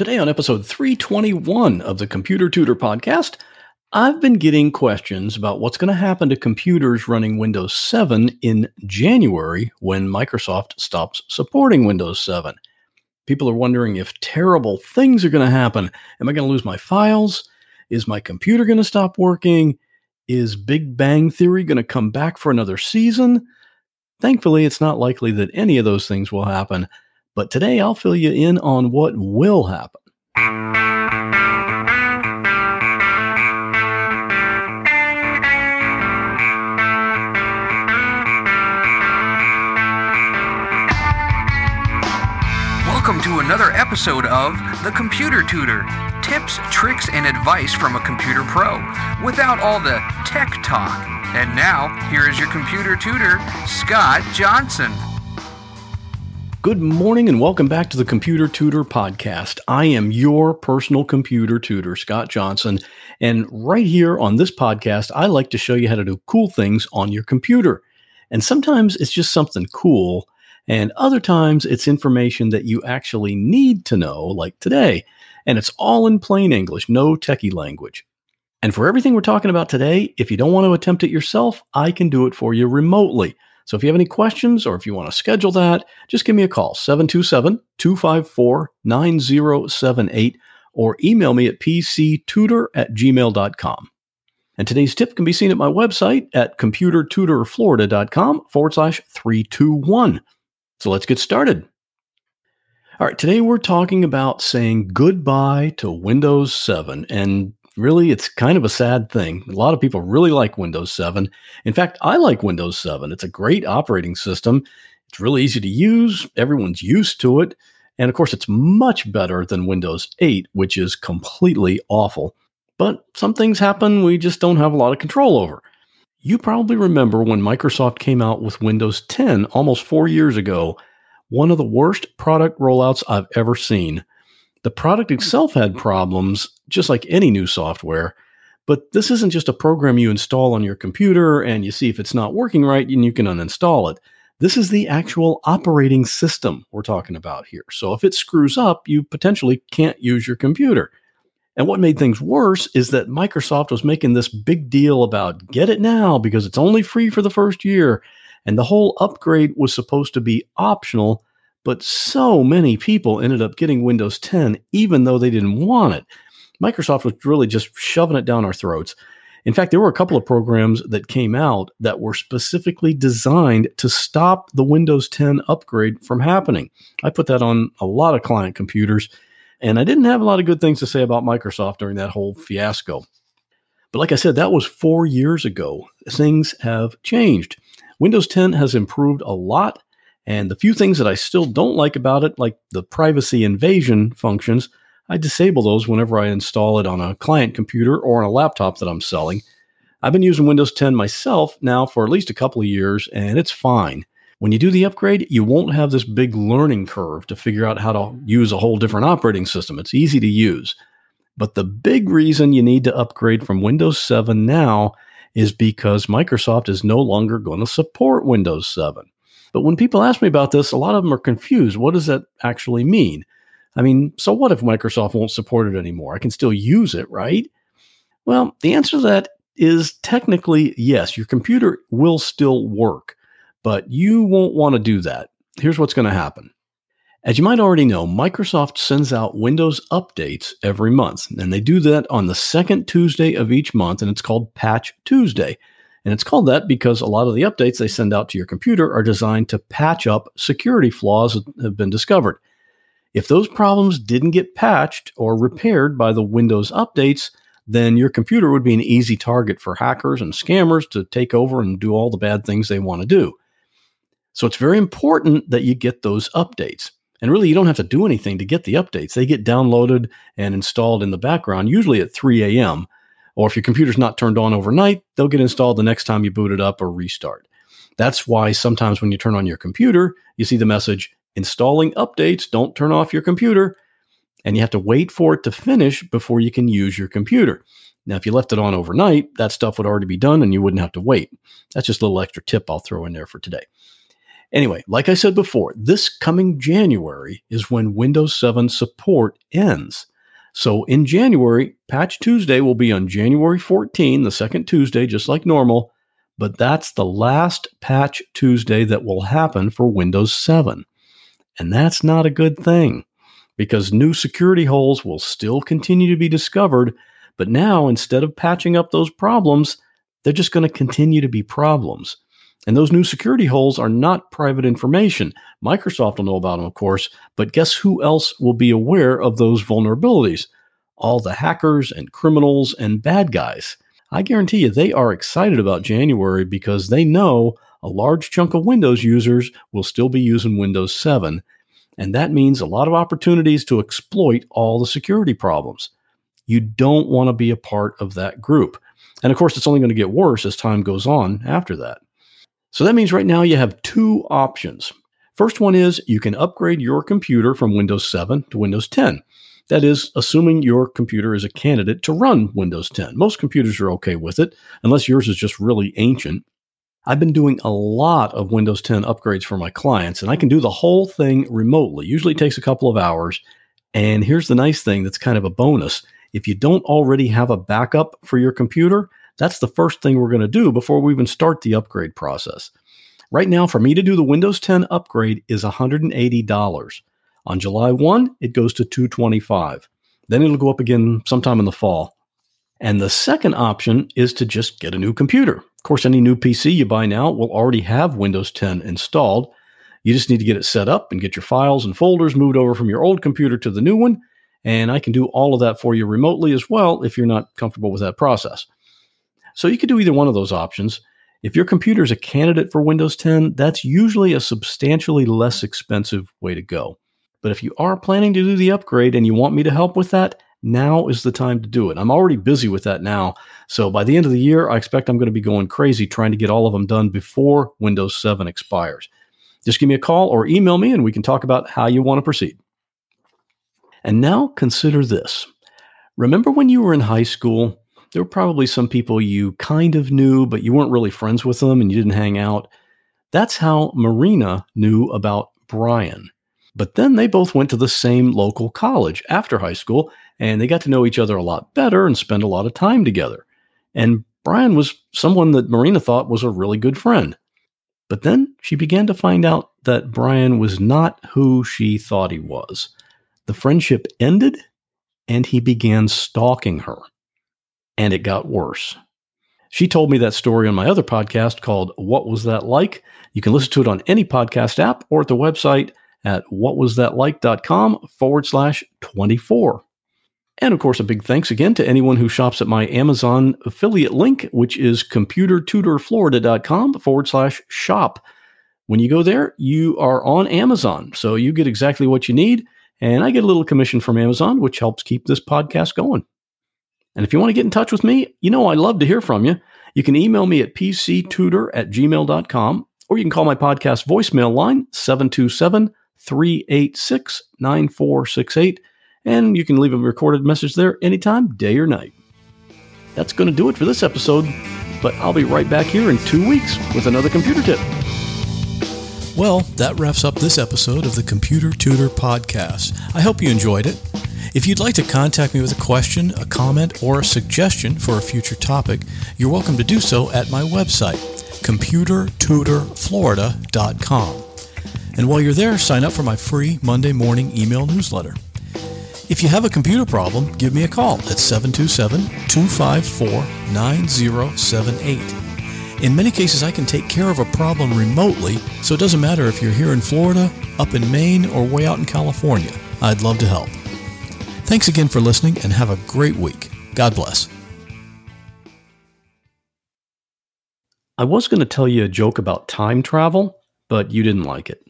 Today, on episode 321 of the Computer Tutor podcast, I've been getting questions about what's going to happen to computers running Windows 7 in January when Microsoft stops supporting Windows 7. People are wondering if terrible things are going to happen. Am I going to lose my files? Is my computer going to stop working? Is Big Bang Theory going to come back for another season? Thankfully, it's not likely that any of those things will happen. But today I'll fill you in on what will happen. Welcome to another episode of The Computer Tutor tips, tricks, and advice from a computer pro without all the tech talk. And now, here is your computer tutor, Scott Johnson. Good morning and welcome back to the Computer Tutor Podcast. I am your personal computer tutor, Scott Johnson. And right here on this podcast, I like to show you how to do cool things on your computer. And sometimes it's just something cool, and other times it's information that you actually need to know, like today. And it's all in plain English, no techie language. And for everything we're talking about today, if you don't want to attempt it yourself, I can do it for you remotely. So if you have any questions or if you want to schedule that, just give me a call 727 254 9078 or email me at pctutor at gmail.com. And today's tip can be seen at my website at computertutorflorida.com forward slash 321. So let's get started. All right, today we're talking about saying goodbye to Windows 7. And really, it's kind of a sad thing. A lot of people really like Windows 7. In fact, I like Windows 7. It's a great operating system. It's really easy to use. Everyone's used to it. And of course, it's much better than Windows 8, which is completely awful. But some things happen we just don't have a lot of control over. You probably remember when Microsoft came out with Windows 10 almost four years ago, one of the worst product rollouts I've ever seen. The product hmm. itself had problems, just like any new software. But this isn't just a program you install on your computer and you see if it's not working right and you can uninstall it. This is the actual operating system we're talking about here. So if it screws up, you potentially can't use your computer. And what made things worse is that Microsoft was making this big deal about get it now because it's only free for the first year. And the whole upgrade was supposed to be optional but so many people ended up getting Windows 10 even though they didn't want it. Microsoft was really just shoving it down our throats. In fact, there were a couple of programs that came out that were specifically designed to stop the Windows 10 upgrade from happening. I put that on a lot of client computers, and I didn't have a lot of good things to say about Microsoft during that whole fiasco. But like I said, that was four years ago. Things have changed. Windows 10 has improved a lot, and the few things that I still don't like about it, like the privacy invasion functions, I disable those whenever I install it on a client computer or on a laptop that I'm selling. I've been using Windows 10 myself now for at least a couple of years, and it's fine. When you do the upgrade, you won't have this big learning curve to figure out how to use a whole different operating system. It's easy to use. But the big reason you need to upgrade from Windows 7 now is because Microsoft is no longer going to support Windows 7. But when people ask me about this, a lot of them are confused. What does that actually mean? I mean, so what if Microsoft won't support it anymore? I can still use it, right? Well, the answer to that is technically yes, your computer will still work, but you won't want to do that. Here's what's going to happen. As you might already know, Microsoft sends out Windows updates every month, and they do that on the second Tuesday of each month, and it's called Patch Tuesday. And it's called that because a lot of the updates they send out to your computer are designed to patch up security flaws that have been discovered. If those problems didn't get patched or repaired by the Windows updates, then your computer would be an easy target for hackers and scammers to take over and do all the bad things they want to do. So it's very important that you get those updates. And really, you don't have to do anything to get the updates. They get downloaded and installed in the background, usually at 3 a.m. Or if your computer's not turned on overnight, they'll get installed the next time you boot it up or restart. That's why sometimes when you turn on your computer, you see the message installing updates, don't turn off your computer. And you have to wait for it to finish before you can use your computer. Now, if you left it on overnight, that stuff would already be done and you wouldn't have to wait. That's just a little extra tip I'll throw in there for today. Anyway, like I said before, this coming January is when Windows 7 support ends. So in January, Patch Tuesday will be on January 14, the second Tuesday, just like normal, but that's the last Patch Tuesday that will happen for Windows 7. And that's not a good thing because new security holes will still continue to be discovered, but now instead of patching up those problems, they're just going to continue to be problems. And those new security holes are not private information. Microsoft will know about them, of course, but guess who else will be aware of those vulnerabilities? All the hackers and criminals and bad guys. I guarantee you they are excited about January because they know a large chunk of Windows users will still be using Windows 7. And that means a lot of opportunities to exploit all the security problems. You don't want to be a part of that group. And of course, it's only going to get worse as time goes on after that. So that means right now you have two options. First one is you can upgrade your computer from Windows 7 to Windows 10. That is, assuming your computer is a candidate to run Windows 10. Most computers are okay with it, unless yours is just really ancient. I've been doing a lot of Windows 10 upgrades for my clients, and I can do the whole thing remotely. Usually takes a couple of hours. And here's the nice thing that's kind of a bonus. If you don't already have a backup for your computer, that's the first thing we're going to do before we even start the upgrade process. Right now, for me to do the Windows 10 upgrade is $180. On July 1, it goes to 225. Then it'll go up again sometime in the fall. And the second option is to just get a new computer. Of course, any new PC you buy now will already have Windows 10 installed. You just need to get it set up and get your files and folders moved over from your old computer to the new one. And I can do all of that for you remotely as well if you're not comfortable with that process. So you could do either one of those options. If your computer is a candidate for Windows 10, that's usually a substantially less expensive way to go. But if you are planning to do the upgrade and you want me to help with that, now is the time to do it. I'm already busy with that now. So by the end of the year, I expect I'm going to be going crazy trying to get all of them done before Windows 7 expires. Just give me a call or email me and we can talk about how you want to proceed. And now consider this. Remember when you were in high school there were probably some people you kind of knew, but you weren't really friends with them and you didn't hang out. That's how Marina knew about Brian. But then they both went to the same local college after high school, and they got to know each other a lot better and spend a lot of time together. And Brian was someone that Marina thought was a really good friend. But then she began to find out that Brian was not who she thought he was. The friendship ended, and he began stalking her and it got worse. She told me that story on my other podcast called What Was That Like? You can listen to it on any podcast app or at the website at whatwasthatlike.com forward slash 24. And of course, a big thanks again to anyone who shops at my Amazon affiliate link, which is computertutorflorida.com forward slash shop. When you go there, you are on Amazon. So you get exactly what you need. And I get a little commission from Amazon, which helps keep this podcast going. And if you want to get in touch with me, you know I love to hear from you. You can email me at pctutor at gmail.com or you can call my podcast voicemail line 727 386 9468. And you can leave a recorded message there anytime, day or night. That's going to do it for this episode, but I'll be right back here in two weeks with another computer tip. Well, that wraps up this episode of the Computer Tutor Podcast. I hope you enjoyed it. If you'd like to contact me with a question, a comment, or a suggestion for a future topic, you're welcome to do so at my website, computertutorflorida.com. And while you're there, sign up for my free Monday morning email newsletter. If you have a computer problem, give me a call at 727 254 9078. In many cases, I can take care of a problem remotely, so it doesn't matter if you're here in Florida, up in Maine, or way out in California. I'd love to help. Thanks again for listening and have a great week. God bless. I was going to tell you a joke about time travel, but you didn't like it.